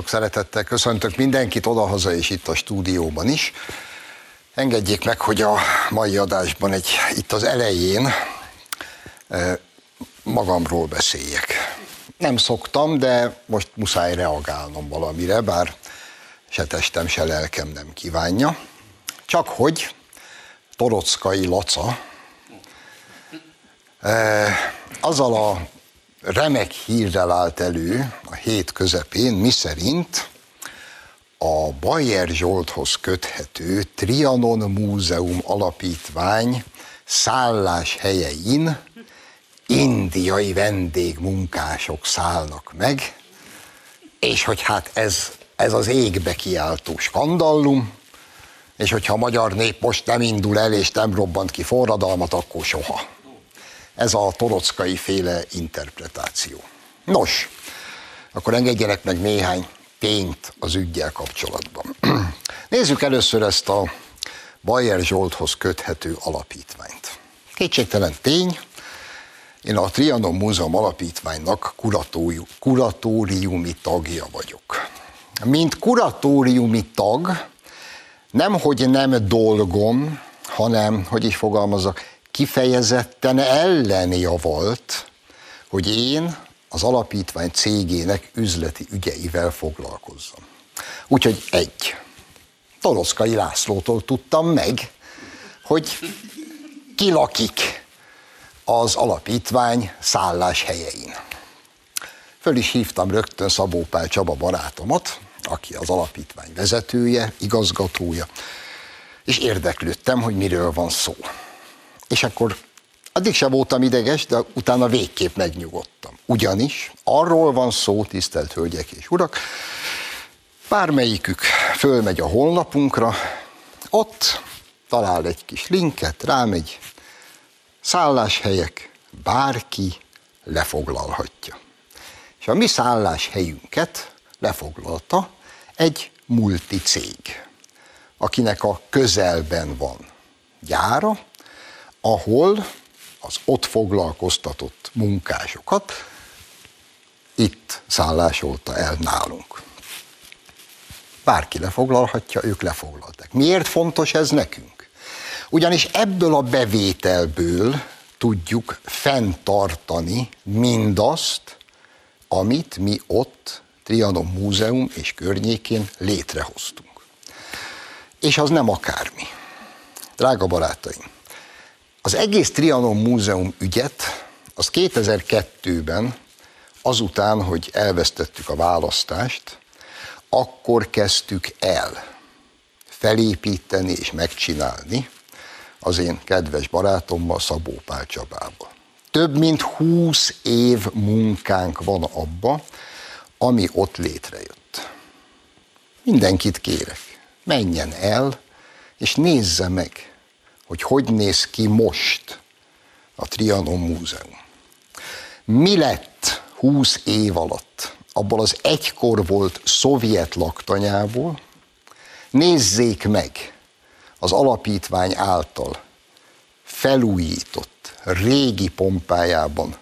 Sok szeretettel köszöntök mindenkit odahaza és itt a stúdióban is. Engedjék meg, hogy a mai adásban egy, itt az elején magamról beszéljek. Nem szoktam, de most muszáj reagálnom valamire, bár se testem, se lelkem nem kívánja. Csak hogy Torockai Laca azzal a remek hírrel állt elő a hét közepén, miszerint a Bayer Zsolthoz köthető Trianon Múzeum Alapítvány szállás helyein indiai vendégmunkások szállnak meg, és hogy hát ez, ez az égbe kiáltó skandallum, és hogyha a magyar nép most nem indul el és nem robbant ki forradalmat, akkor soha. Ez a torockai féle interpretáció. Nos, akkor engedjenek meg néhány tényt az ügyjel kapcsolatban. Nézzük először ezt a Bayer Zsolthoz köthető alapítványt. Kétségtelen tény, én a Trianon Múzeum Alapítványnak kuratóriumi tagja vagyok. Mint kuratóriumi tag, nem hogy nem dolgom, hanem, hogy is fogalmazok, kifejezetten ellenjavalt, hogy én az alapítvány cégének üzleti ügyeivel foglalkozzam. Úgyhogy egy, Toroszkai Lászlótól tudtam meg, hogy ki lakik az alapítvány szállás helyein. Föl is hívtam rögtön Szabó Pál Csaba barátomat, aki az alapítvány vezetője, igazgatója, és érdeklődtem, hogy miről van szó. És akkor addig sem voltam ideges, de utána végképp megnyugodtam. Ugyanis arról van szó, tisztelt hölgyek és urak, bármelyikük fölmegy a honlapunkra, ott talál egy kis linket, rámegy, szálláshelyek, bárki lefoglalhatja. És a mi szálláshelyünket lefoglalta egy multicég, akinek a közelben van gyára, ahol az ott foglalkoztatott munkásokat itt szállásolta el nálunk. Bárki lefoglalhatja, ők lefoglalták. Miért fontos ez nekünk? Ugyanis ebből a bevételből tudjuk fenntartani mindazt, amit mi ott Trianon Múzeum és környékén létrehoztunk. És az nem akármi. Drága barátaim, az egész Trianon Múzeum ügyet az 2002-ben, azután, hogy elvesztettük a választást, akkor kezdtük el felépíteni és megcsinálni az én kedves barátommal, Szabó Pál Csabával. Több mint 20 év munkánk van abba, ami ott létrejött. Mindenkit kérek, menjen el, és nézze meg, hogy hogy néz ki most a Trianon Múzeum. Mi lett 20 év alatt? Abból az egykor volt szovjet laktanyából, nézzék meg az alapítvány által felújított, régi pompájában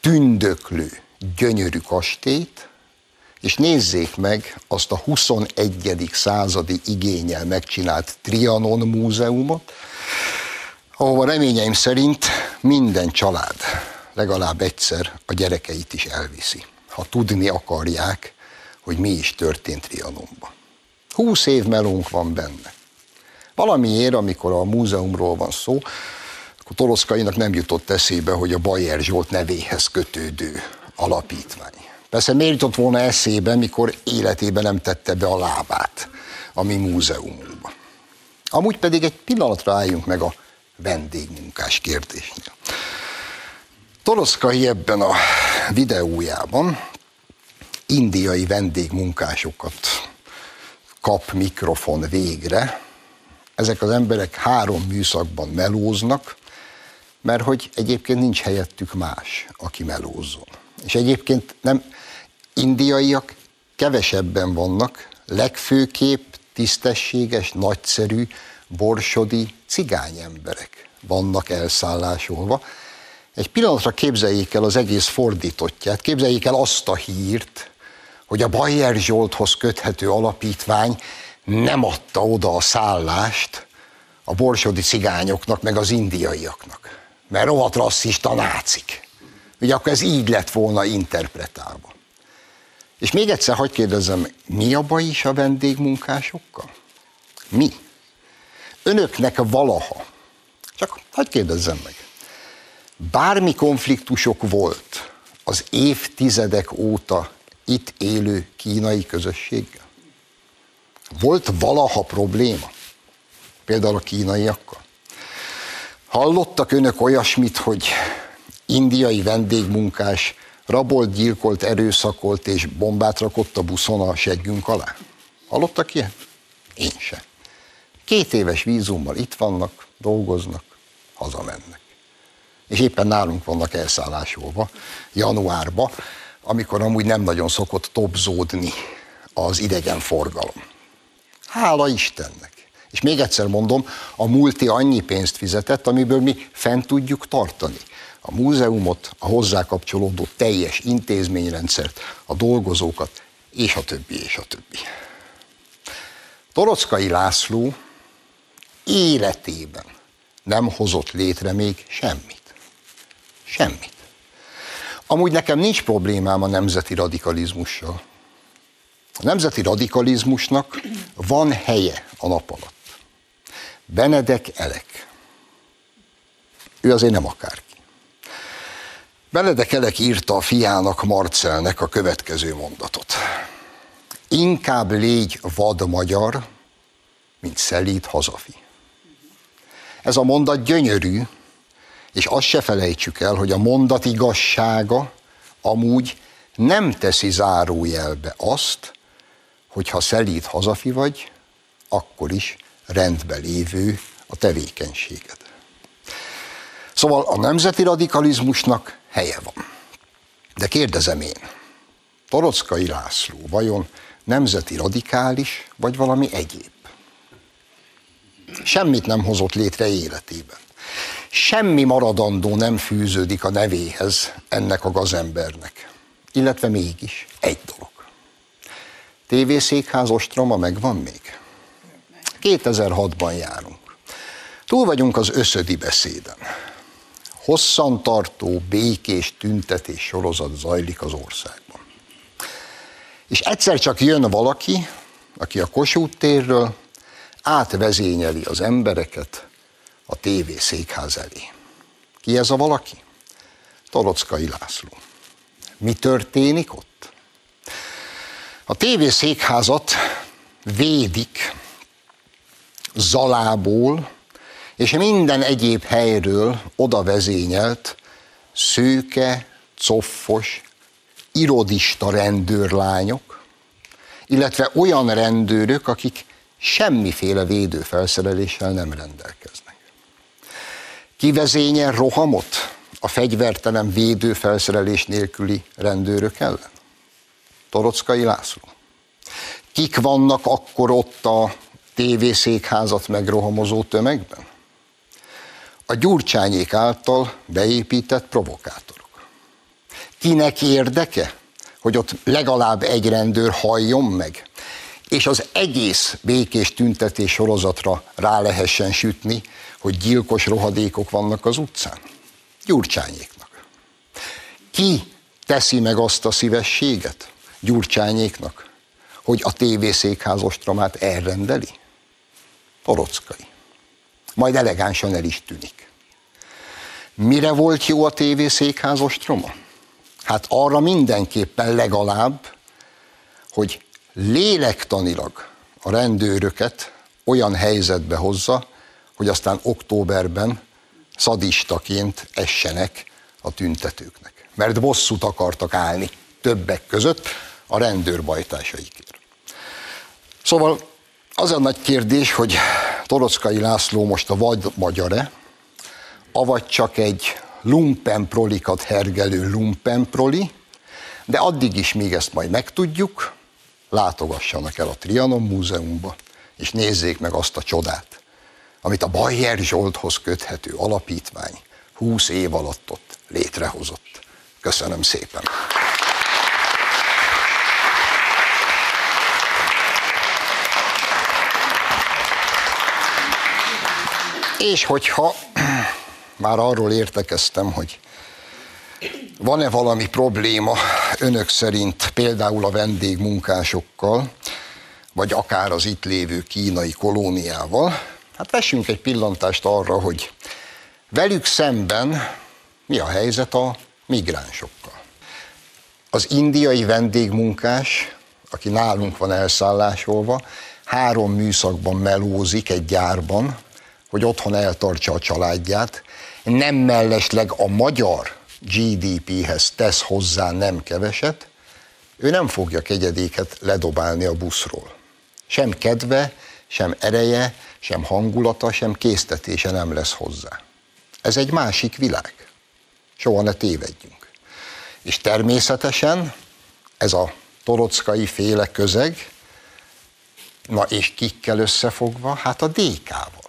tündöklő, gyönyörű kastélyt, és nézzék meg azt a 21. századi igényel megcsinált Trianon múzeumot, ahova reményeim szerint minden család legalább egyszer a gyerekeit is elviszi, ha tudni akarják, hogy mi is történt Trianonban. Húsz év melónk van benne. Valamiért, amikor a múzeumról van szó, akkor Toroszkainak nem jutott eszébe, hogy a Bayer Zsolt nevéhez kötődő alapítvány. Persze miért jutott volna eszébe, mikor életében nem tette be a lábát a mi múzeumunkba. Amúgy pedig egy pillanatra álljunk meg a vendégmunkás kérdésnél. Toroszkai ebben a videójában indiai vendégmunkásokat kap mikrofon végre. Ezek az emberek három műszakban melóznak, mert hogy egyébként nincs helyettük más, aki melózzon. És egyébként nem indiaiak kevesebben vannak, legfőképp tisztességes, nagyszerű, borsodi cigány emberek vannak elszállásolva. Egy pillanatra képzeljék el az egész fordítottját, képzeljék el azt a hírt, hogy a Bayer Zsolthoz köthető alapítvány nem adta oda a szállást a borsodi cigányoknak, meg az indiaiaknak. Mert rohadt rasszista nácik. Ugye akkor ez így lett volna interpretálva. És még egyszer hagyd kérdezzem, mi a baj is a vendégmunkásokkal? Mi? Önöknek valaha, csak hagyd kérdezzem meg, bármi konfliktusok volt az évtizedek óta itt élő kínai közösséggel? Volt valaha probléma? Például a kínaiakkal? Hallottak önök olyasmit, hogy indiai vendégmunkás rabolt, gyilkolt, erőszakolt és bombát rakott a buszon a seggünk alá? Hallottak ilyen? Én sem. Két éves vízummal itt vannak, dolgoznak, hazamennek. És éppen nálunk vannak elszállásolva januárba, amikor amúgy nem nagyon szokott topzódni az idegen forgalom. Hála Istennek! És még egyszer mondom, a multi annyi pénzt fizetett, amiből mi fent tudjuk tartani. A múzeumot, a hozzá kapcsolódó teljes intézményrendszert, a dolgozókat, és a többi, és a többi. Torockai László életében nem hozott létre még semmit. Semmit. Amúgy nekem nincs problémám a nemzeti radikalizmussal. A nemzeti radikalizmusnak van helye a nap alatt. Benedek Elek. Ő azért nem akárki. Benedek írta a fiának Marcelnek a következő mondatot. Inkább légy vad magyar, mint szelíd hazafi. Ez a mondat gyönyörű, és azt se felejtsük el, hogy a mondat igazsága amúgy nem teszi zárójelbe azt, hogy ha szelíd hazafi vagy, akkor is rendben lévő a tevékenységed. Szóval a nemzeti radikalizmusnak helye van. De kérdezem én, Torockai László vajon nemzeti radikális, vagy valami egyéb? Semmit nem hozott létre életében. Semmi maradandó nem fűződik a nevéhez ennek a gazembernek. Illetve mégis egy dolog. TV-székház ostroma megvan még? 2006-ban járunk. Túl vagyunk az összödi beszéden. Hosszantartó, békés tüntetés sorozat zajlik az országban. És egyszer csak jön valaki, aki a Kossuth térről átvezényeli az embereket a TV székház elé. Ki ez a valaki? Torockai László. Mi történik ott? A TV székházat védik Zalából és minden egyéb helyről oda vezényelt szőke, coffos, irodista rendőrlányok, illetve olyan rendőrök, akik semmiféle védőfelszereléssel nem rendelkeznek. Kivezényel rohamot a fegyvertelen védőfelszerelés nélküli rendőrök ellen? Torockai László. Kik vannak akkor ott a tévészékházat megrohamozó tömegben? A gyurcsányék által beépített provokátorok. Kinek érdeke, hogy ott legalább egy rendőr halljon meg, és az egész békés tüntetés sorozatra rá lehessen sütni, hogy gyilkos rohadékok vannak az utcán? Gyurcsányéknak. Ki teszi meg azt a szívességet Gyurcsányéknak, hogy a tévészékház ostromát elrendeli? Torockai. Majd elegánsan el is tűnik. Mire volt jó a tévészékház ostroma? Hát arra mindenképpen legalább, hogy lélektanilag a rendőröket olyan helyzetbe hozza, hogy aztán októberben szadistaként essenek a tüntetőknek. Mert bosszút akartak állni többek között a rendőrbajtásaikért. Szóval az a nagy kérdés, hogy Torockai László most a vagy magyar-e, avagy csak egy lumpenprolikat hergelő lumpenproli, de addig is még ezt majd megtudjuk, látogassanak el a Trianon Múzeumba, és nézzék meg azt a csodát, amit a Bayer Zsolthoz köthető alapítvány 20 év alatt ott létrehozott. Köszönöm szépen! És hogyha már arról értekeztem, hogy van-e valami probléma önök szerint például a vendégmunkásokkal, vagy akár az itt lévő kínai kolóniával, hát vessünk egy pillantást arra, hogy velük szemben mi a helyzet a migránsokkal. Az indiai vendégmunkás, aki nálunk van elszállásolva, három műszakban melózik egy gyárban, hogy otthon eltartsa a családját, nem mellesleg a magyar GDP-hez tesz hozzá nem keveset, ő nem fogja kegyedéket ledobálni a buszról. Sem kedve, sem ereje, sem hangulata, sem késztetése nem lesz hozzá. Ez egy másik világ. Soha ne tévedjünk. És természetesen ez a torockai féle közeg, na és kikkel összefogva? Hát a DK-val.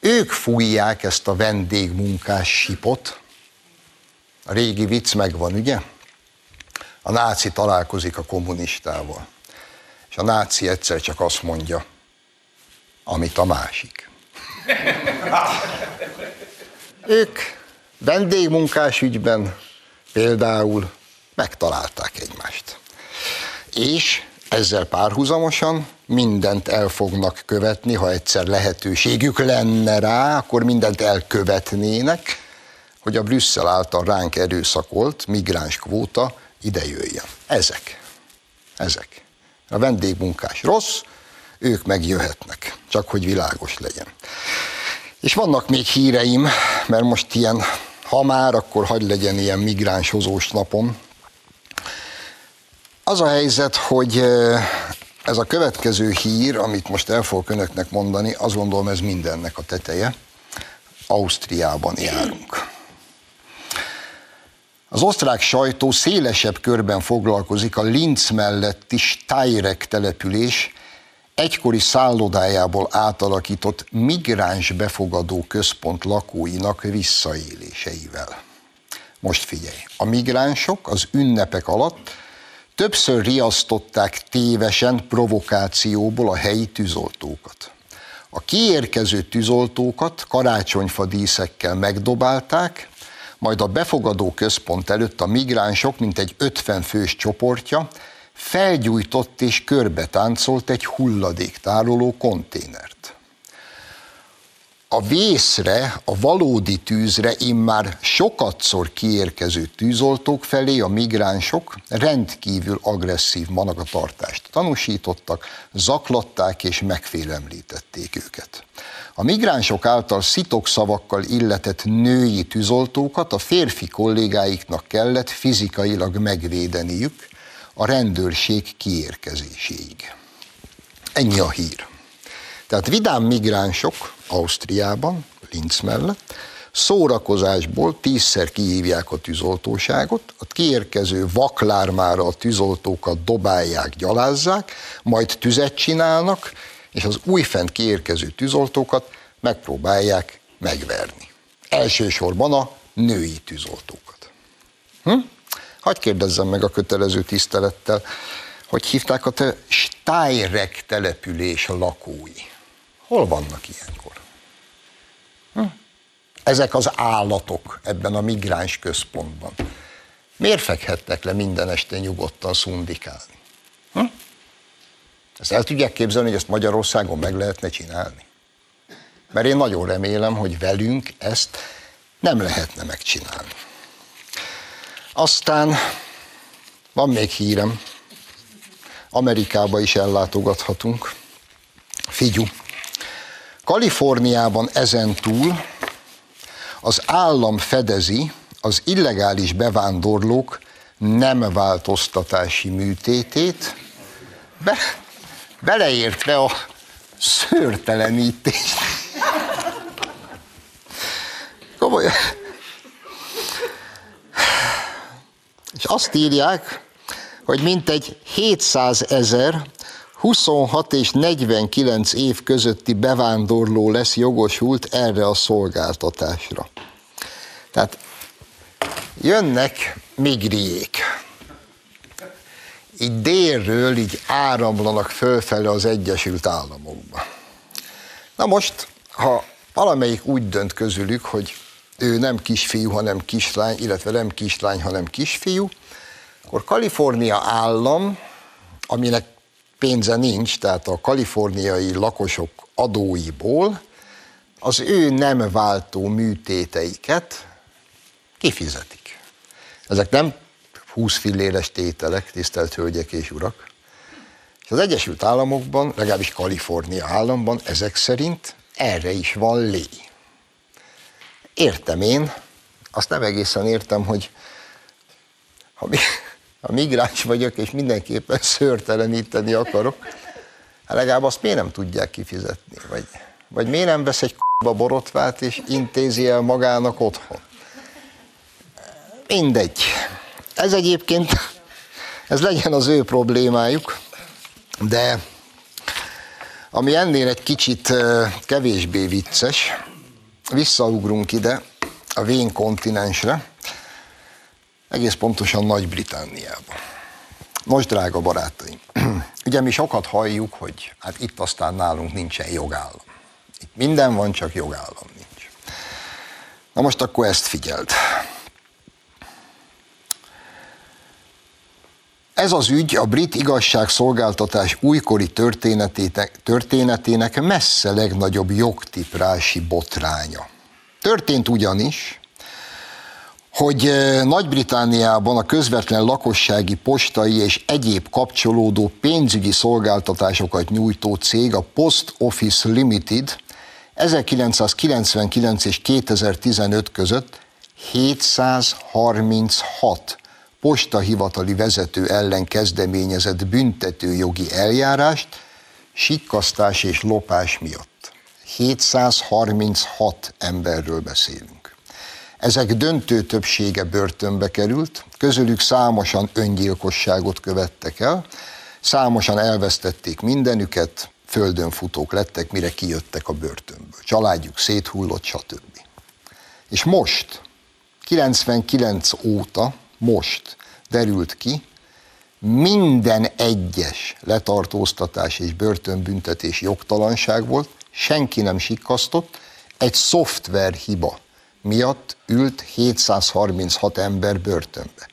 Ők fújják ezt a vendégmunkás sipot. A régi vicc megvan, ugye? A náci találkozik a kommunistával. És a náci egyszer csak azt mondja, amit a másik. ők vendégmunkás ügyben például megtalálták egymást. És ezzel párhuzamosan mindent el fognak követni, ha egyszer lehetőségük lenne rá, akkor mindent elkövetnének, hogy a Brüsszel által ránk erőszakolt migráns kvóta ide jöjjön. Ezek. Ezek. A vendégmunkás rossz, ők megjöhetnek, csak hogy világos legyen. És vannak még híreim, mert most ilyen, ha már, akkor hagy legyen ilyen migráns hozós napom. Az a helyzet, hogy ez a következő hír, amit most el fogok önöknek mondani, azt gondolom ez mindennek a teteje. Ausztriában járunk. Az osztrák sajtó szélesebb körben foglalkozik a Linz melletti Steyrek település egykori szállodájából átalakított migráns befogadó központ lakóinak visszaéléseivel. Most figyelj, a migránsok az ünnepek alatt Többször riasztották tévesen provokációból a helyi tűzoltókat. A kiérkező tűzoltókat karácsonyfa díszekkel megdobálták, majd a befogadó központ előtt a migránsok, mint egy 50 fős csoportja, felgyújtott és körbetáncolt egy hulladéktároló konténert a vészre, a valódi tűzre immár sokatszor kiérkező tűzoltók felé a migránsok rendkívül agresszív managatartást tanúsítottak, zaklatták és megfélemlítették őket. A migránsok által szavakkal illetett női tűzoltókat a férfi kollégáiknak kellett fizikailag megvédeniük a rendőrség kiérkezéséig. Ennyi a hír. Tehát vidám migránsok Ausztriában, Linz mellett, szórakozásból tízszer kihívják a tűzoltóságot, a kiérkező vaklármára a tűzoltókat dobálják, gyalázzák, majd tüzet csinálnak, és az újfent kiérkező tűzoltókat megpróbálják megverni. Elsősorban a női tűzoltókat. Hm? Hagy kérdezzem meg a kötelező tisztelettel, hogy hívták a te Steyrek település lakói. Hol vannak ilyenkor? Hm? Ezek az állatok ebben a migráns központban. Miért fekhettek le minden este nyugodtan szundikálni? Hm? Ezt el tudják képzelni, hogy ezt Magyarországon meg lehetne csinálni? Mert én nagyon remélem, hogy velünk ezt nem lehetne megcsinálni. Aztán van még hírem, Amerikába is ellátogathatunk. Figyú, Kaliforniában ezen túl az állam fedezi az illegális bevándorlók nem változtatási műtétét, be, beleértve a szőrtelenítést. Komolyan. És azt írják, hogy mintegy 700 ezer 26 és 49 év közötti bevándorló lesz jogosult erre a szolgáltatásra. Tehát jönnek migriék. Így délről így áramlanak fölfele az Egyesült Államokba. Na most, ha valamelyik úgy dönt közülük, hogy ő nem kisfiú, hanem kislány, illetve nem kislány, hanem kisfiú, akkor Kalifornia állam, aminek pénze nincs, tehát a kaliforniai lakosok adóiból az ő nem váltó műtéteiket kifizetik. Ezek nem 20 filléres tételek, tisztelt hölgyek és urak. És az Egyesült Államokban, legalábbis Kalifornia államban ezek szerint erre is van lé. Értem én, azt nem egészen értem, hogy ha, mi, ha migráns vagyok, és mindenképpen szőrteleníteni akarok, hát legalább azt miért nem tudják kifizetni? Vagy, vagy miért nem vesz egy k***ba borotvát, és intézi el magának otthon? Mindegy. Ez egyébként, ez legyen az ő problémájuk, de ami ennél egy kicsit kevésbé vicces, visszaugrunk ide, a vén kontinensre, egész pontosan Nagy-Britanniába. Most, drága barátaim, ugye mi sokat halljuk, hogy hát itt aztán nálunk nincsen jogállam. Itt minden van, csak jogállam nincs. Na most akkor ezt figyeld. Ez az ügy a brit igazságszolgáltatás újkori történetének, történetének messze legnagyobb jogtiprási botránya. Történt ugyanis, hogy Nagy-Britániában a közvetlen lakossági postai és egyéb kapcsolódó pénzügyi szolgáltatásokat nyújtó cég, a Post Office Limited 1999 és 2015 között 736 postahivatali vezető ellen kezdeményezett büntetőjogi eljárást sikkasztás és lopás miatt. 736 emberről beszélünk. Ezek döntő többsége börtönbe került, közülük számosan öngyilkosságot követtek el, számosan elvesztették mindenüket, földön futók lettek, mire kijöttek a börtönből. Családjuk széthullott, stb. És most, 99 óta, most derült ki, minden egyes letartóztatás és börtönbüntetés jogtalanság volt, senki nem sikkasztott, egy szoftver hiba miatt ült 736 ember börtönbe.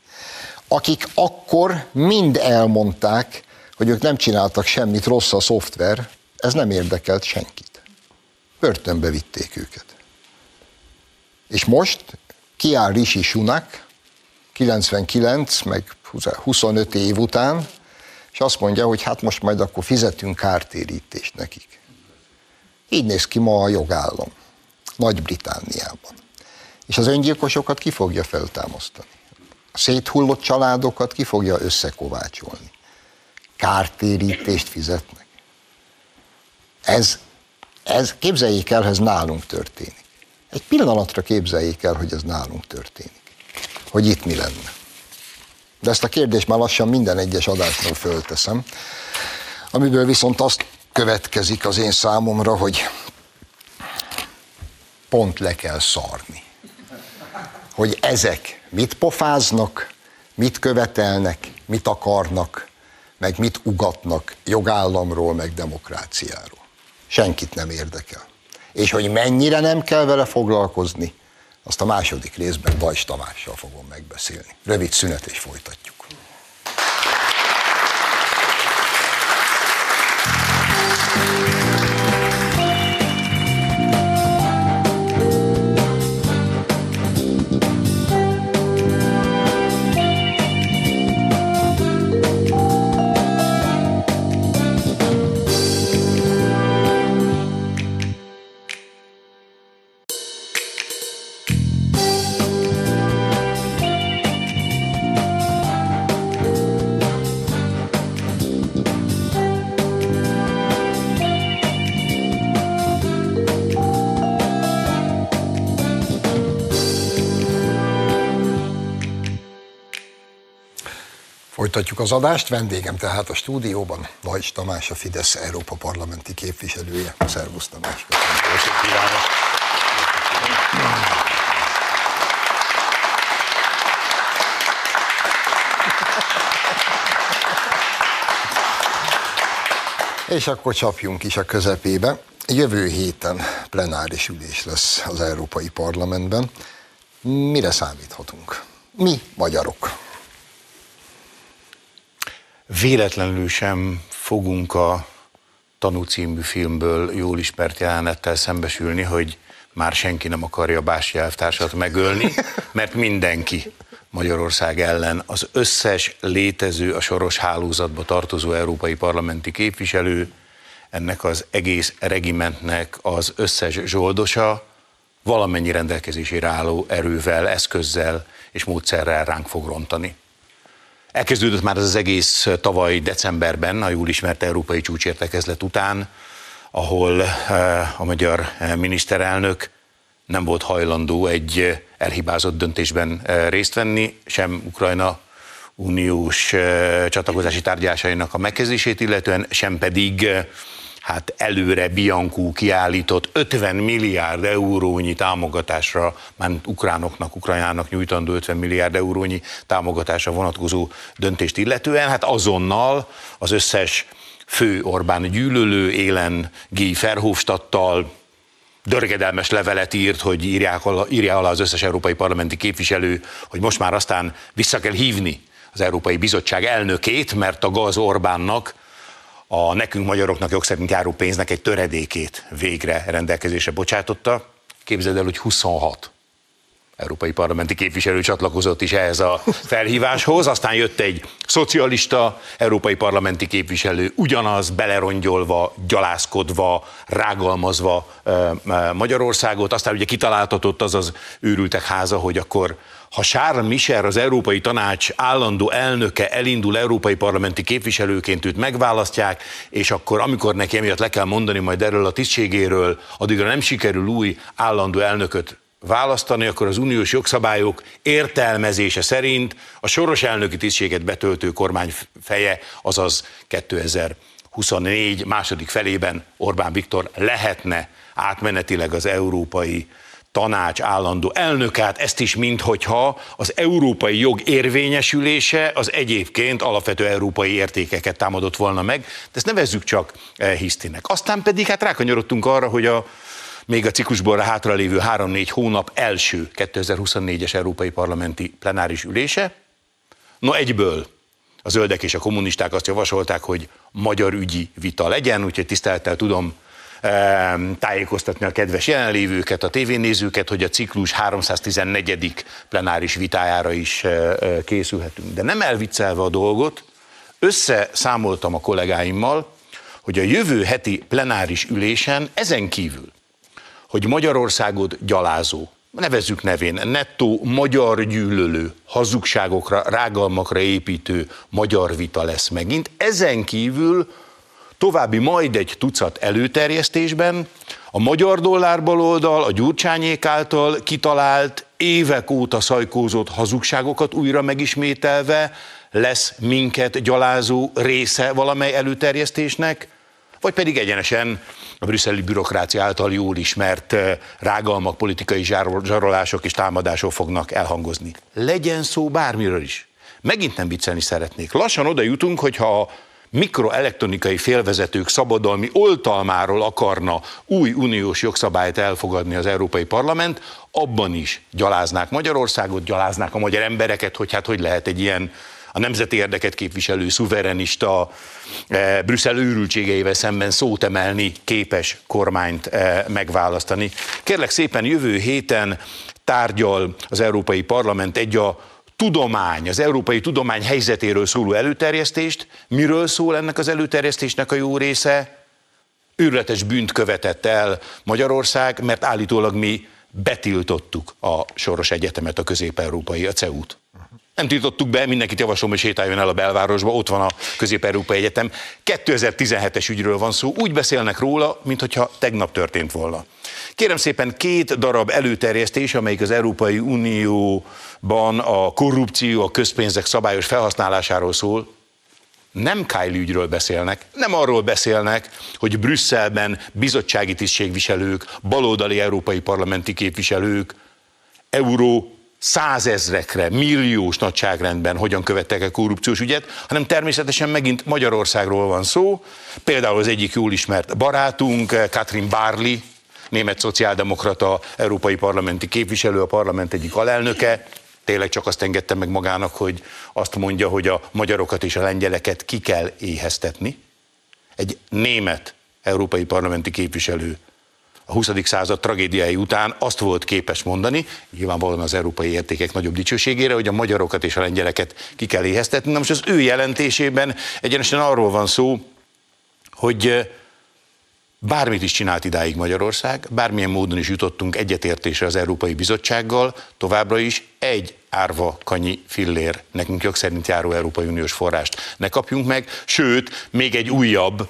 Akik akkor mind elmondták, hogy ők nem csináltak semmit rossz a szoftver, ez nem érdekelt senkit. Börtönbe vitték őket. És most kiáll Rishi Sunak, 99, meg 25 év után, és azt mondja, hogy hát most majd akkor fizetünk kártérítést nekik. Így néz ki ma a jogállam, Nagy-Britániában. És az öngyilkosokat ki fogja feltámasztani? A széthullott családokat ki fogja összekovácsolni? Kártérítést fizetnek? Ez, ez képzeljék el, ez nálunk történik. Egy pillanatra képzeljék el, hogy ez nálunk történik hogy itt mi lenne. De ezt a kérdést már lassan minden egyes adásról fölteszem, amiből viszont azt következik az én számomra, hogy pont le kell szarni. Hogy ezek mit pofáznak, mit követelnek, mit akarnak, meg mit ugatnak jogállamról, meg demokráciáról. Senkit nem érdekel. És hogy mennyire nem kell vele foglalkozni, azt a második részben Bajs Tamással fogom megbeszélni. Rövid szünet és folytatjuk. Folytatjuk az adást, vendégem tehát a stúdióban Nagy Tamás, a Fidesz Európa Parlamenti képviselője. Szervusz Tamás! És akkor csapjunk is a közepébe. Jövő héten plenáris ülés lesz az Európai Parlamentben. Mire számíthatunk? Mi magyarok? Véletlenül sem fogunk a Tanú című filmből jól ismert jelenettel szembesülni, hogy már senki nem akarja Bási elvtársat megölni, mert mindenki Magyarország ellen az összes létező a soros hálózatba tartozó európai parlamenti képviselő, ennek az egész regimentnek az összes zsoldosa valamennyi rendelkezésére álló erővel, eszközzel és módszerrel ránk fog rontani. Elkezdődött már az egész tavaly decemberben, a jól ismert európai csúcsértekezlet után, ahol a magyar miniszterelnök nem volt hajlandó egy elhibázott döntésben részt venni, sem Ukrajna uniós csatlakozási tárgyásainak a megkezdését illetően, sem pedig hát előre Biancú kiállított 50 milliárd eurónyi támogatásra, már ukránoknak, ukrajnának nyújtandó 50 milliárd eurónyi támogatásra vonatkozó döntést illetően, hát azonnal az összes fő Orbán gyűlölő élen Guy Verhofstadttal, dörgedelmes levelet írt, hogy írják alá, írja alá az összes európai parlamenti képviselő, hogy most már aztán vissza kell hívni az Európai Bizottság elnökét, mert a gaz Orbánnak a nekünk magyaroknak jogszerint járó pénznek egy töredékét végre rendelkezésre bocsátotta. Képzeld el, hogy 26 európai parlamenti képviselő csatlakozott is ehhez a felhíváshoz, aztán jött egy szocialista európai parlamenti képviselő, ugyanaz belerongyolva, gyalászkodva, rágalmazva Magyarországot, aztán ugye kitaláltatott az az őrültek háza, hogy akkor ha Charles Michel, az Európai Tanács állandó elnöke elindul európai parlamenti képviselőként, őt megválasztják, és akkor amikor neki emiatt le kell mondani majd erről a tisztségéről, addigra nem sikerül új állandó elnököt választani, akkor az uniós jogszabályok értelmezése szerint a soros elnöki tisztséget betöltő kormány feje, azaz 2024 második felében Orbán Viktor lehetne átmenetileg az európai tanács állandó elnökát, ezt is minthogyha az európai jog érvényesülése az egyébként alapvető európai értékeket támadott volna meg, de ezt nevezzük csak hisztinek. Aztán pedig hát rákanyarodtunk arra, hogy a még a ciklusból hátralévő 3-4 hónap első 2024-es Európai Parlamenti plenáris ülése. No egyből a zöldek és a kommunisták azt javasolták, hogy magyar ügyi vita legyen, úgyhogy tisztelettel tudom tájékoztatni a kedves jelenlévőket, a tévénézőket, hogy a ciklus 314. plenáris vitájára is készülhetünk. De nem elviccelve a dolgot, összeszámoltam a kollégáimmal, hogy a jövő heti plenáris ülésen ezen kívül, hogy Magyarországot gyalázó, nevezzük nevén, nettó magyar gyűlölő, hazugságokra, rágalmakra építő magyar vita lesz megint. Ezen kívül további majd egy tucat előterjesztésben a magyar dollár baloldal, a Gyurcsányék által kitalált, évek óta szajkózott hazugságokat újra megismételve lesz minket gyalázó része valamely előterjesztésnek, vagy pedig egyenesen a brüsszeli bürokrácia által jól ismert eh, rágalmak, politikai zsarolások és támadások fognak elhangozni. Legyen szó bármiről is. Megint nem viccelni szeretnék. Lassan oda jutunk, hogyha mikroelektronikai félvezetők szabadalmi oltalmáról akarna új uniós jogszabályt elfogadni az Európai Parlament, abban is gyaláznák Magyarországot, gyaláznák a magyar embereket, hogy hát hogy lehet egy ilyen a nemzeti érdeket képviselő, szuverenista, e, Brüsszel őrültségeivel szemben szót emelni képes kormányt e, megválasztani. Kérlek szépen jövő héten tárgyal az Európai Parlament egy a tudomány, az európai tudomány helyzetéről szóló előterjesztést. Miről szól ennek az előterjesztésnek a jó része? Őrletes bűnt követett el Magyarország, mert állítólag mi betiltottuk a Soros Egyetemet, a közép-európai, a CEU-t. Nem tiltottuk be, mindenkit javaslom, hogy sétáljon el a belvárosba, ott van a Közép-Európai Egyetem. 2017-es ügyről van szó, úgy beszélnek róla, mintha tegnap történt volna. Kérem szépen két darab előterjesztés, amelyik az Európai Unióban a korrupció, a közpénzek szabályos felhasználásáról szól, nem Kyle ügyről beszélnek, nem arról beszélnek, hogy Brüsszelben bizottsági tisztségviselők, baloldali európai parlamenti képviselők, euró százezrekre, milliós nagyságrendben hogyan követtek el korrupciós ügyet, hanem természetesen megint Magyarországról van szó. Például az egyik jól ismert barátunk, Katrin Barley, német szociáldemokrata, európai parlamenti képviselő, a parlament egyik alelnöke, tényleg csak azt engedte meg magának, hogy azt mondja, hogy a magyarokat és a lengyeleket ki kell éheztetni. Egy német európai parlamenti képviselő a 20. század tragédiái után azt volt képes mondani, nyilvánvalóan az európai értékek nagyobb dicsőségére, hogy a magyarokat és a lengyeleket ki kell éheztetni. Na most az ő jelentésében egyenesen arról van szó, hogy Bármit is csinált idáig Magyarország, bármilyen módon is jutottunk egyetértésre az Európai Bizottsággal, továbbra is egy árva kanyi fillér nekünk jog szerint járó Európai Uniós forrást ne kapjunk meg, sőt, még egy újabb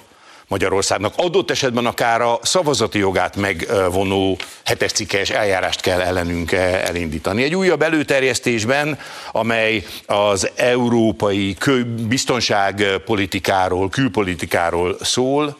Magyarországnak adott esetben akár a szavazati jogát megvonó hetes cikkes eljárást kell ellenünk elindítani. Egy újabb előterjesztésben, amely az európai biztonságpolitikáról, külpolitikáról szól,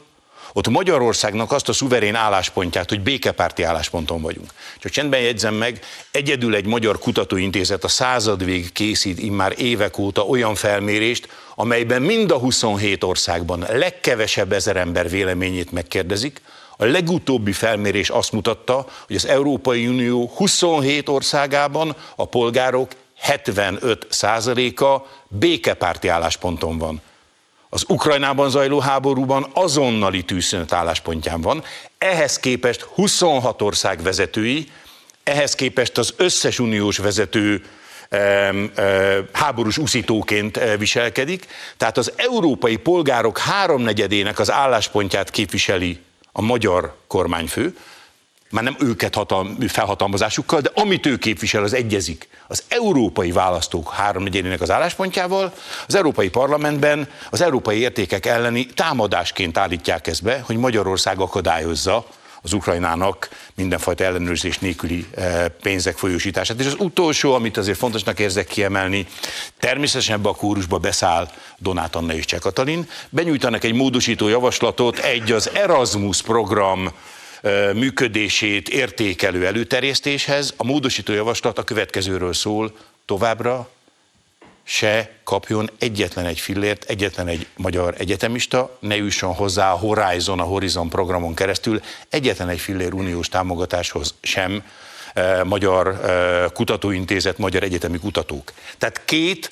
ott Magyarországnak azt a szuverén álláspontját, hogy békepárti állásponton vagyunk. Csak csendben jegyzem meg, egyedül egy magyar kutatóintézet a század vég készít immár évek óta olyan felmérést, amelyben mind a 27 országban legkevesebb ezer ember véleményét megkérdezik, a legutóbbi felmérés azt mutatta, hogy az Európai Unió 27 országában a polgárok 75 százaléka békepárti állásponton van az Ukrajnában zajló háborúban azonnali tűzszünet álláspontján van. Ehhez képest 26 ország vezetői, ehhez képest az összes uniós vezető háborús uszítóként eh, viselkedik. Tehát az európai polgárok háromnegyedének az álláspontját képviseli a magyar kormányfő, már nem őket hatalm, felhatalmazásukkal, de amit ő képvisel, az egyezik az európai választók háromnegyedének az álláspontjával, az Európai Parlamentben az európai értékek elleni támadásként állítják ezt be, hogy Magyarország akadályozza az Ukrajnának mindenfajta ellenőrzés nélküli eh, pénzek folyósítását. És az utolsó, amit azért fontosnak érzek kiemelni, természetesen ebbe a kórusba beszáll Donát Anna és Cseh Katalin, benyújtanak egy módosító javaslatot, egy az Erasmus program működését értékelő előterjesztéshez. A módosító javaslat a következőről szól, továbbra se kapjon egyetlen egy fillért, egyetlen egy magyar egyetemista, ne jusson hozzá a Horizon, a Horizon programon keresztül egyetlen egy fillér uniós támogatáshoz sem magyar kutatóintézet, magyar egyetemi kutatók. Tehát két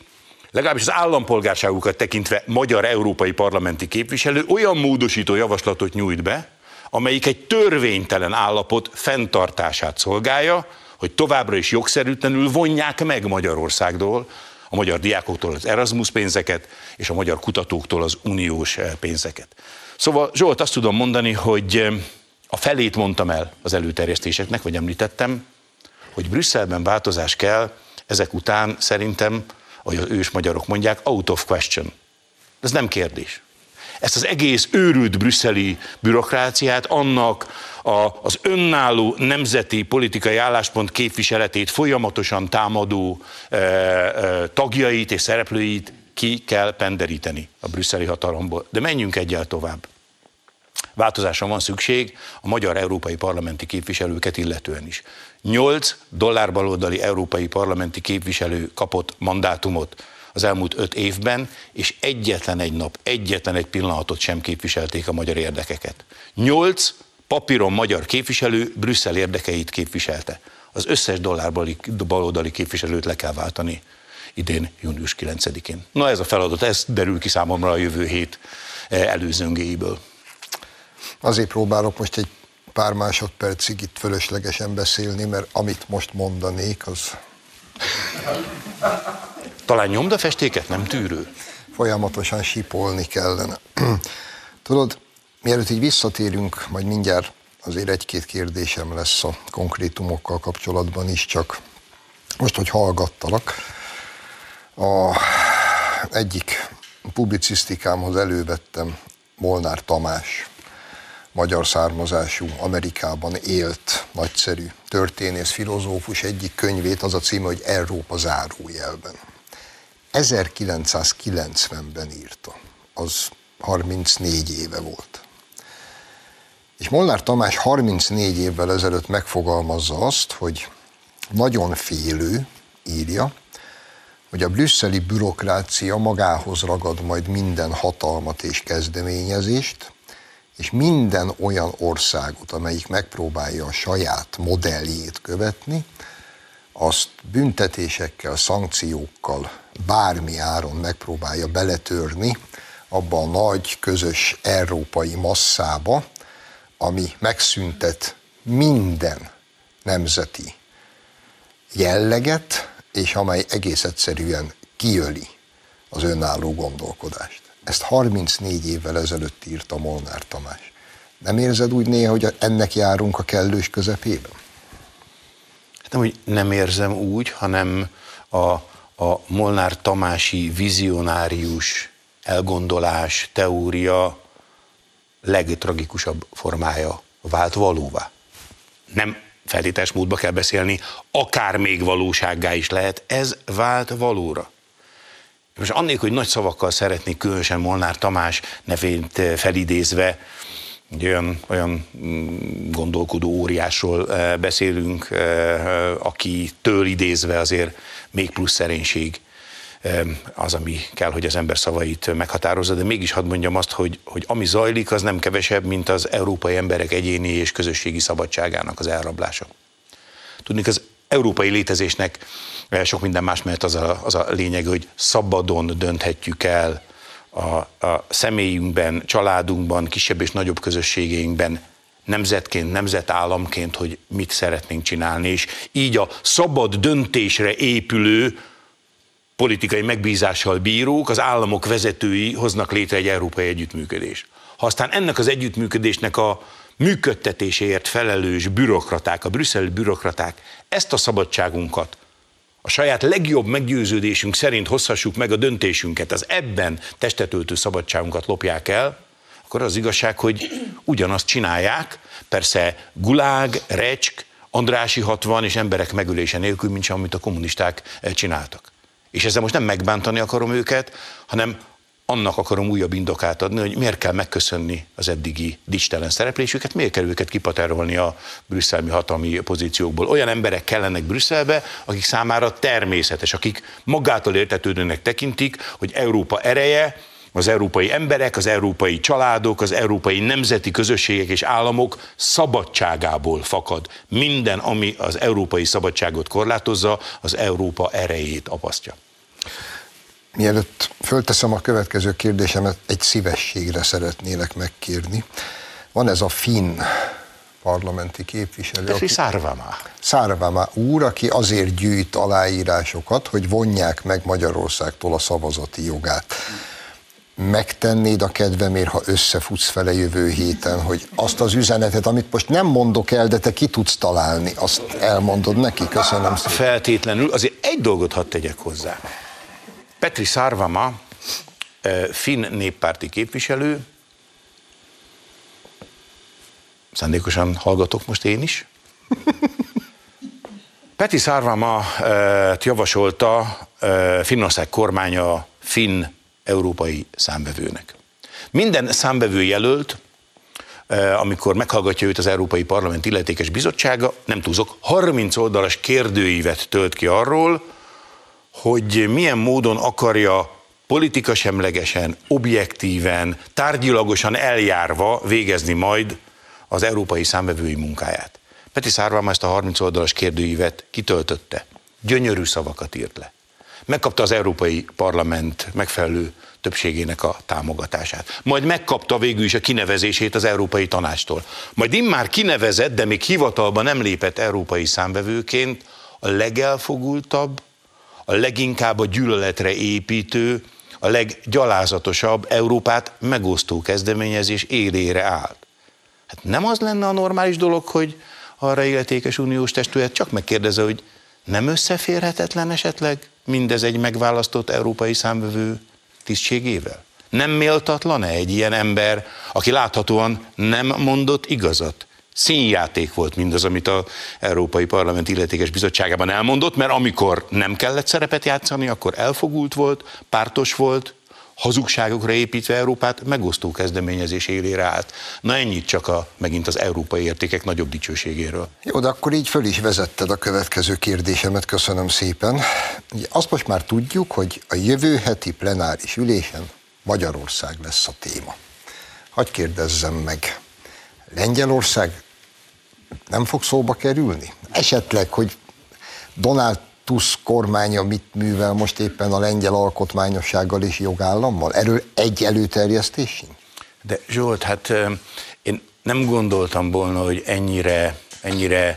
legalábbis az állampolgárságukat tekintve magyar európai parlamenti képviselő olyan módosító javaslatot nyújt be, amelyik egy törvénytelen állapot fenntartását szolgálja, hogy továbbra is jogszerűtlenül vonják meg Magyarországtól a magyar diákoktól az Erasmus pénzeket, és a magyar kutatóktól az uniós eh, pénzeket. Szóval Zsolt, azt tudom mondani, hogy eh, a felét mondtam el az előterjesztéseknek, vagy említettem, hogy Brüsszelben változás kell, ezek után szerintem, ahogy az ős magyarok mondják, out of question. Ez nem kérdés ezt az egész őrült brüsszeli bürokráciát, annak a, az önálló nemzeti politikai álláspont képviseletét folyamatosan támadó e, e, tagjait és szereplőit ki kell penderíteni a brüsszeli hatalomból. De menjünk egyel tovább. Változásra van szükség a magyar európai parlamenti képviselőket illetően is. Nyolc dollárbaloldali európai parlamenti képviselő kapott mandátumot az elmúlt öt évben, és egyetlen egy nap, egyetlen egy pillanatot sem képviselték a magyar érdekeket. Nyolc papíron magyar képviselő Brüsszel érdekeit képviselte. Az összes dollárbali baloldali képviselőt le kell váltani idén, június 9-én. Na ez a feladat, ez derül ki számomra a jövő hét eh, előzöngéiből. Azért próbálok most egy pár másodpercig itt fölöslegesen beszélni, mert amit most mondanék, az talán nyomdafestéket nem tűrő? Folyamatosan sipolni kellene. Tudod, mielőtt így visszatérünk, majd mindjárt azért egy-két kérdésem lesz a konkrétumokkal kapcsolatban is, csak most, hogy hallgattalak, A egyik publicisztikámhoz elővettem Molnár Tamás, magyar származású, Amerikában élt, nagyszerű történész, filozófus egyik könyvét, az a címe, hogy Európa zárójelben. 1990-ben írta, az 34 éve volt. És Molnár Tamás 34 évvel ezelőtt megfogalmazza azt, hogy nagyon félő, írja, hogy a brüsszeli bürokrácia magához ragad majd minden hatalmat és kezdeményezést, és minden olyan országot, amelyik megpróbálja a saját modelljét követni, azt büntetésekkel, szankciókkal, bármi áron megpróbálja beletörni abba a nagy, közös európai masszába, ami megszüntet minden nemzeti jelleget, és amely egész egyszerűen kiöli az önálló gondolkodást. Ezt 34 évvel ezelőtt írta Molnár Tamás. Nem érzed úgy néha, hogy ennek járunk a kellős közepében? Hát nem, hogy nem érzem úgy, hanem a, a Molnár Tamási vizionárius elgondolás, teória legtragikusabb formája vált valóvá. Nem feltétes módba kell beszélni, akár még valósággá is lehet, ez vált valóra. Most annélkül, hogy nagy szavakkal szeretnék különösen Molnár Tamás nevét felidézve, egy olyan, olyan mm, gondolkodó óriásról eh, beszélünk, eh, aki től idézve azért még plusz szerénység az, ami kell, hogy az ember szavait meghatározza, de mégis hadd mondjam azt, hogy, hogy ami zajlik, az nem kevesebb, mint az európai emberek egyéni és közösségi szabadságának az elrablása. Tudnék, az európai létezésnek eh, sok minden más mert az a, az a lényeg, hogy szabadon dönthetjük el a, a személyünkben, családunkban, kisebb és nagyobb közösségeinkben, nemzetként, nemzetállamként, hogy mit szeretnénk csinálni, és így a szabad döntésre épülő politikai megbízással bírók, az államok vezetői hoznak létre egy európai együttműködés. Ha aztán ennek az együttműködésnek a működtetéséért felelős bürokraták, a brüsszeli bürokraták ezt a szabadságunkat a saját legjobb meggyőződésünk szerint hozhassuk meg a döntésünket, az ebben testetöltő szabadságunkat lopják el, akkor az igazság, hogy ugyanazt csinálják, persze gulág, recsk, Andrási 60 és emberek megölése nélkül, mint sem, amit a kommunisták csináltak. És ezzel most nem megbántani akarom őket, hanem annak akarom újabb indokát adni, hogy miért kell megköszönni az eddigi dicstelen szereplésüket, miért kell őket kipatárolni a brüsszelmi hatalmi pozíciókból. Olyan emberek kellenek Brüsszelbe, akik számára természetes, akik magától értetődőnek tekintik, hogy Európa ereje, az európai emberek, az európai családok, az európai nemzeti közösségek és államok szabadságából fakad. Minden, ami az európai szabadságot korlátozza, az Európa erejét apasztja. Mielőtt fölteszem a következő kérdésemet, egy szívességre szeretnélek megkérni. Van ez a finn parlamenti képviselő. Petri Szárvámá. Szárvámá úr, aki azért gyűjt aláírásokat, hogy vonják meg Magyarországtól a szavazati jogát. Megtennéd a kedvemért, ha összefutsz vele jövő héten, hogy azt az üzenetet, amit most nem mondok el, de te ki tudsz találni, azt elmondod neki? Köszönöm szépen. Feltétlenül. Azért egy dolgot hadd tegyek hozzá. Petri Szárvama, finn néppárti képviselő, szándékosan hallgatok most én is. Peti Szárvama javasolta Finnország kormánya finn európai számbevőnek. Minden számbevő jelölt, amikor meghallgatja őt az Európai Parlament illetékes bizottsága, nem túlzok, 30 oldalas kérdőívet tölt ki arról, hogy milyen módon akarja politikasemlegesen, objektíven, tárgyilagosan eljárva végezni majd az európai számvevői munkáját. Peti Szárvám ezt a 30 oldalas kérdőívet kitöltötte. Gyönyörű szavakat írt le. Megkapta az Európai Parlament megfelelő többségének a támogatását. Majd megkapta végül is a kinevezését az Európai Tanástól. Majd immár kinevezett, de még hivatalba nem lépett európai számvevőként a legelfogultabb, a leginkább a gyűlöletre építő, a leggyalázatosabb Európát megosztó kezdeményezés élére állt. Hát nem az lenne a normális dolog, hogy arra illetékes uniós testület csak megkérdezze, hogy nem összeférhetetlen esetleg mindez egy megválasztott európai számvevő tisztségével? Nem méltatlan-e egy ilyen ember, aki láthatóan nem mondott igazat? Színjáték volt mindaz, amit az Európai Parlament illetékes bizottságában elmondott, mert amikor nem kellett szerepet játszani, akkor elfogult volt, pártos volt, hazugságokra építve Európát megosztó kezdeményezés élére állt. Na ennyit csak a, megint az európai értékek nagyobb dicsőségéről. Jó, de akkor így föl is vezetted a következő kérdésemet, köszönöm szépen. Ugye azt most már tudjuk, hogy a jövő heti plenáris ülésen Magyarország lesz a téma. Hagy kérdezzem meg, Lengyelország nem fog szóba kerülni? Esetleg, hogy Donald Tusk kormánya mit művel most éppen a lengyel alkotmányossággal és jogállammal? Erről egy előterjesztés? De Zsolt, hát én nem gondoltam volna, hogy ennyire, ennyire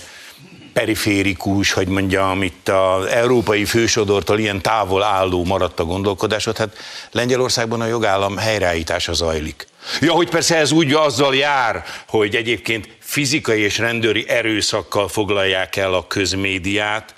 periférikus, hogy mondjam, itt az európai fősodortól ilyen távol álló maradt a gondolkodásod, hát Lengyelországban a jogállam helyreállítása zajlik. Ja, hogy persze ez úgy azzal jár, hogy egyébként fizikai és rendőri erőszakkal foglalják el a közmédiát,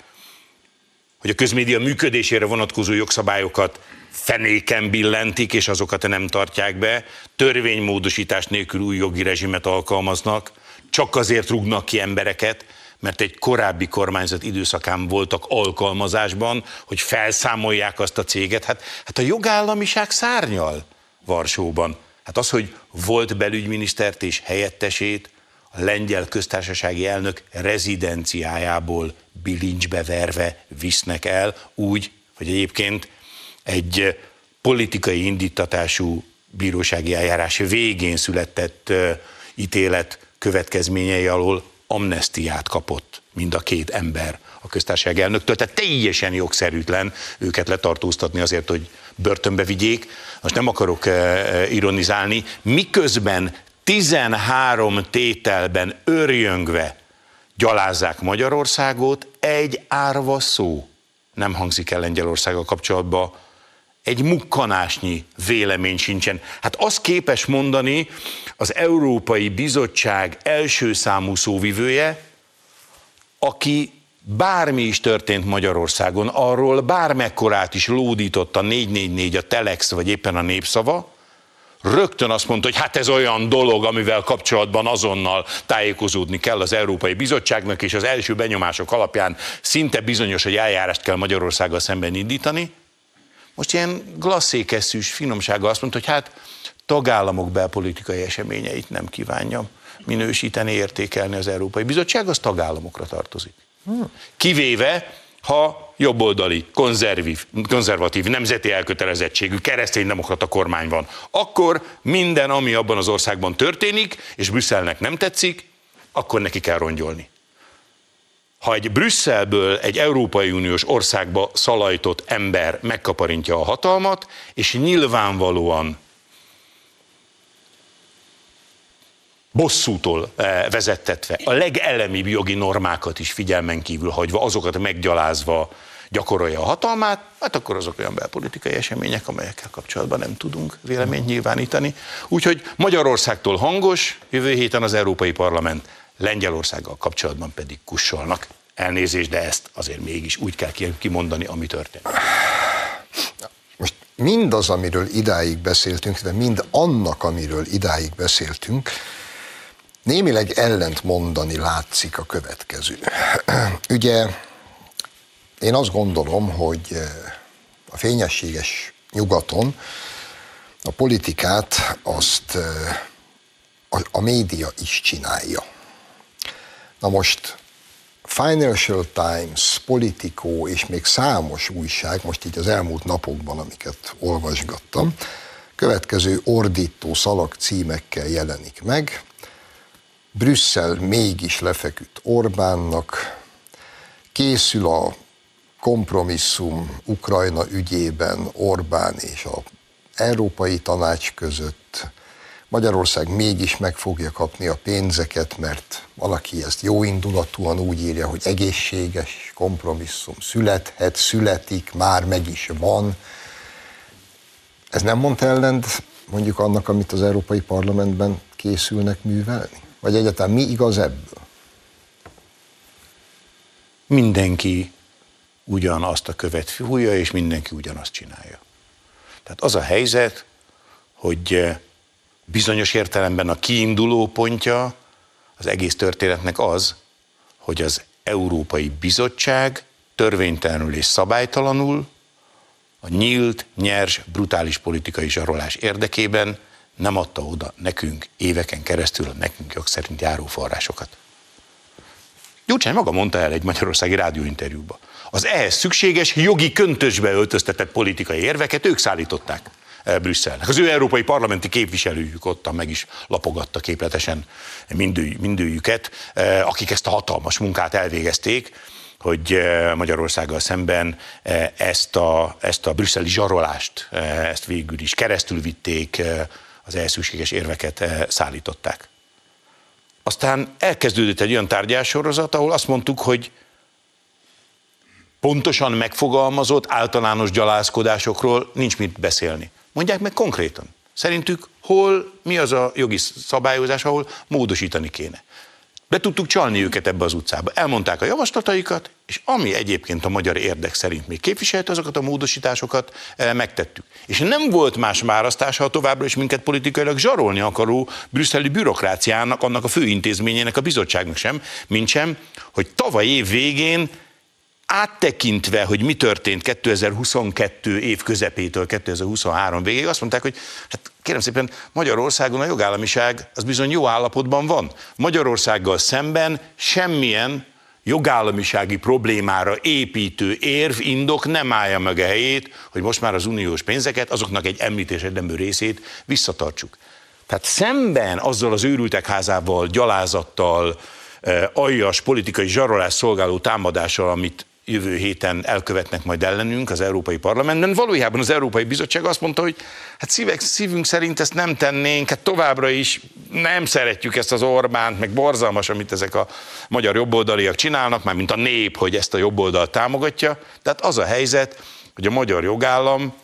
hogy a közmédia működésére vonatkozó jogszabályokat fenéken billentik, és azokat nem tartják be, törvénymódosítás nélkül új jogi rezsimet alkalmaznak, csak azért rúgnak ki embereket, mert egy korábbi kormányzat időszakán voltak alkalmazásban, hogy felszámolják azt a céget. Hát, hát a jogállamiság szárnyal Varsóban. Hát az, hogy volt belügyminisztert és helyettesét a lengyel köztársasági elnök rezidenciájából bilincsbe verve visznek el, úgy, hogy egyébként egy politikai indítatású bírósági eljárás végén született ítélet következményei alól amnestiát kapott mind a két ember a köztársaság elnöktől, tehát teljesen jogszerűtlen őket letartóztatni azért, hogy börtönbe vigyék. Most nem akarok ironizálni, miközben 13 tételben örjöngve gyalázzák Magyarországot, egy árva szó nem hangzik el Lengyelországgal kapcsolatban, egy mukkanásnyi vélemény sincsen. Hát az képes mondani az Európai Bizottság első számú szóvivője, aki bármi is történt Magyarországon, arról bármekkorát is lódított a 444, a Telex, vagy éppen a Népszava, rögtön azt mondta, hogy hát ez olyan dolog, amivel kapcsolatban azonnal tájékozódni kell az Európai Bizottságnak, és az első benyomások alapján szinte bizonyos, hogy eljárást kell Magyarországgal szemben indítani. Most ilyen glasszékesszűs finomsága azt mondta, hogy hát tagállamok belpolitikai eseményeit nem kívánja minősíteni, értékelni az Európai Bizottság, az tagállamokra tartozik. Kivéve, ha jobboldali, konzervív, konzervatív, nemzeti elkötelezettségű, kereszténydemokrata kormány van, akkor minden, ami abban az országban történik, és Brüsszelnek nem tetszik, akkor neki kell rongyolni. Ha egy Brüsszelből egy Európai Uniós országba szalajtott ember megkaparintja a hatalmat, és nyilvánvalóan bosszútól eh, vezettetve, a legelemibb jogi normákat is figyelmen kívül hagyva, azokat meggyalázva gyakorolja a hatalmát, hát akkor azok olyan belpolitikai események, amelyekkel kapcsolatban nem tudunk véleményt nyilvánítani. Úgyhogy Magyarországtól hangos, jövő héten az Európai Parlament, Lengyelországgal kapcsolatban pedig kussolnak. Elnézést, de ezt azért mégis úgy kell kimondani, ami történt. Most mindaz, amiről idáig beszéltünk, de mind annak, amiről idáig beszéltünk, némileg ellent mondani látszik a következő. Ugye én azt gondolom, hogy eh, a fényességes nyugaton a politikát azt eh, a, média is csinálja. Na most Financial Times, Politico és még számos újság, most így az elmúlt napokban, amiket olvasgattam, következő ordító szalag címekkel jelenik meg, Brüsszel mégis lefeküdt Orbánnak, készül a kompromisszum Ukrajna ügyében Orbán és a Európai Tanács között. Magyarország mégis meg fogja kapni a pénzeket, mert valaki ezt jóindulatúan úgy írja, hogy egészséges kompromisszum születhet, születik, már meg is van. Ez nem mond ellent mondjuk annak, amit az Európai Parlamentben készülnek művelni? Vagy egyáltalán mi igaz ebből? Mindenki ugyanazt a követ fújja, és mindenki ugyanazt csinálja. Tehát az a helyzet, hogy eh, bizonyos értelemben a kiinduló pontja az egész történetnek az, hogy az Európai Bizottság törvénytelenül és szabálytalanul a nyílt, nyers, brutális politikai zsarolás érdekében nem adta oda nekünk éveken keresztül a nekünk jog szerint járó forrásokat. Gyurcsány maga mondta el egy magyarországi rádióinterjúban. Az ehhez szükséges jogi köntösbe öltöztetett politikai érveket ők szállították eh, Brüsszelnek. Az ő európai parlamenti képviselőjük ottan meg is lapogatta képletesen mindő, mindőjüket, eh, akik ezt a hatalmas munkát elvégezték, hogy eh, Magyarországgal szemben ezt a, ezt a brüsszeli zsarolást, ezt végül is keresztül vitték, az ehhez érveket szállították. Aztán elkezdődött egy olyan tárgyásorozat, ahol azt mondtuk, hogy pontosan megfogalmazott általános gyalázkodásokról nincs mit beszélni. Mondják meg konkrétan. Szerintük hol, mi az a jogi szabályozás, ahol módosítani kéne. Be tudtuk csalni őket ebbe az utcába. Elmondták a javaslataikat, és ami egyébként a magyar érdek szerint még képviselt, azokat a módosításokat eh, megtettük. És nem volt más választás, ha továbbra is minket politikailag zsarolni akaró brüsszeli bürokráciának, annak a főintézményének, a bizottságnak sem, mint sem, hogy tavaly év végén áttekintve, hogy mi történt 2022 év közepétől 2023 végéig, azt mondták, hogy hát kérem szépen, Magyarországon a jogállamiság az bizony jó állapotban van. Magyarországgal szemben semmilyen jogállamisági problémára építő érv, indok nem állja meg a helyét, hogy most már az uniós pénzeket, azoknak egy említés érdemű részét visszatartsuk. Tehát szemben azzal az őrültek házával, gyalázattal, eh, aljas politikai zsarolás szolgáló támadással, amit jövő héten elkövetnek majd ellenünk az Európai Parlamentben. Valójában az Európai Bizottság azt mondta, hogy hát szívek, szívünk szerint ezt nem tennénk, hát továbbra is nem szeretjük ezt az Orbánt, meg borzalmas, amit ezek a magyar jobboldaliak csinálnak, már mint a nép, hogy ezt a jobboldal támogatja. Tehát az a helyzet, hogy a magyar jogállam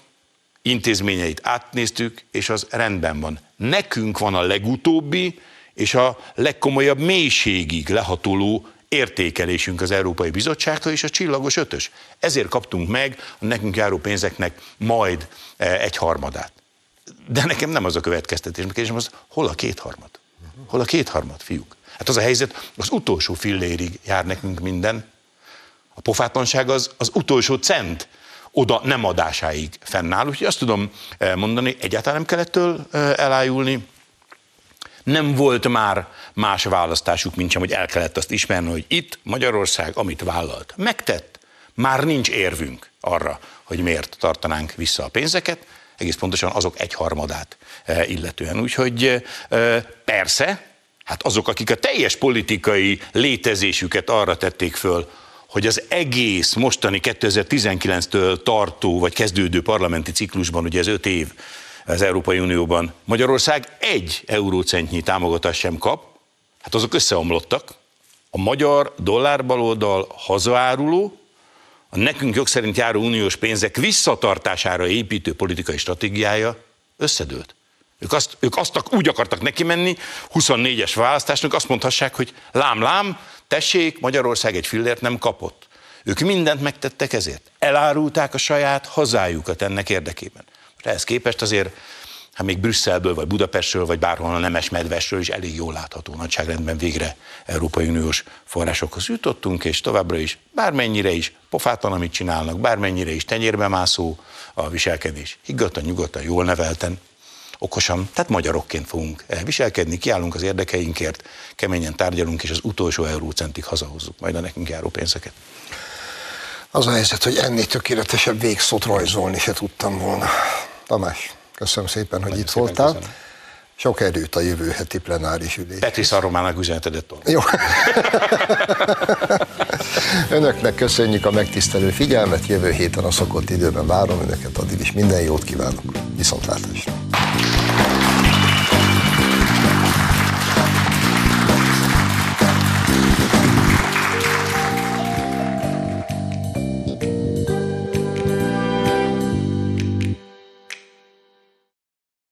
intézményeit átnéztük, és az rendben van. Nekünk van a legutóbbi és a legkomolyabb mélységig lehatoló értékelésünk az Európai Bizottságtól, és a csillagos ötös. Ezért kaptunk meg a nekünk járó pénzeknek majd eh, egy harmadát. De nekem nem az a következtetés, mert az, hol a kétharmad? Hol a kétharmad, fiúk? Hát az a helyzet, az utolsó fillérig jár nekünk minden. A pofátlanság az, az utolsó cent oda nem adásáig fennáll. Úgyhogy azt tudom eh, mondani, egyáltalán nem kellett eh, elájulni, nem volt már más választásuk, mint sem, hogy el kellett azt ismerni, hogy itt Magyarország, amit vállalt, megtett, már nincs érvünk arra, hogy miért tartanánk vissza a pénzeket, egész pontosan azok egyharmadát e, illetően. Úgyhogy e, persze, hát azok, akik a teljes politikai létezésüket arra tették föl, hogy az egész mostani 2019-től tartó, vagy kezdődő parlamenti ciklusban, ugye ez öt év, az Európai Unióban. Magyarország egy eurócentnyi támogatást sem kap, hát azok összeomlottak. A magyar dollárbaloldal hazaáruló, a nekünk jog szerint járó uniós pénzek visszatartására építő politikai stratégiája összedőlt. Ők azt, ők azt úgy akartak neki menni, 24-es választásnak azt mondhassák, hogy lám, lám, tessék, Magyarország egy fillért nem kapott. Ők mindent megtettek ezért. Elárulták a saját hazájukat ennek érdekében. Ehhez képest azért hát még Brüsszelből, vagy Budapestről, vagy bárhol a Nemes Medvesről is elég jól látható nagyságrendben végre Európai Uniós forrásokhoz jutottunk, és továbbra is, bármennyire is pofátlan, amit csinálnak, bármennyire is tenyérbe mászó a viselkedés. Higgadtan, nyugodtan, jól nevelten, okosan, tehát magyarokként fogunk viselkedni, kiállunk az érdekeinkért, keményen tárgyalunk, és az utolsó eurócentig hazahozzuk majd a nekünk járó pénzeket. Az a helyzet, hogy ennél tökéletesebb végszót rajzolni se tudtam volna. Tamás, köszönöm szépen, hogy Nagyon itt voltál. Köszönöm. Sok erőt a jövő heti plenáris ülés. Petri Szaromának üzenetedet Jó. Önöknek köszönjük a megtisztelő figyelmet, jövő héten a szokott időben várom Önöket, addig is minden jót kívánok. Viszontlátásra.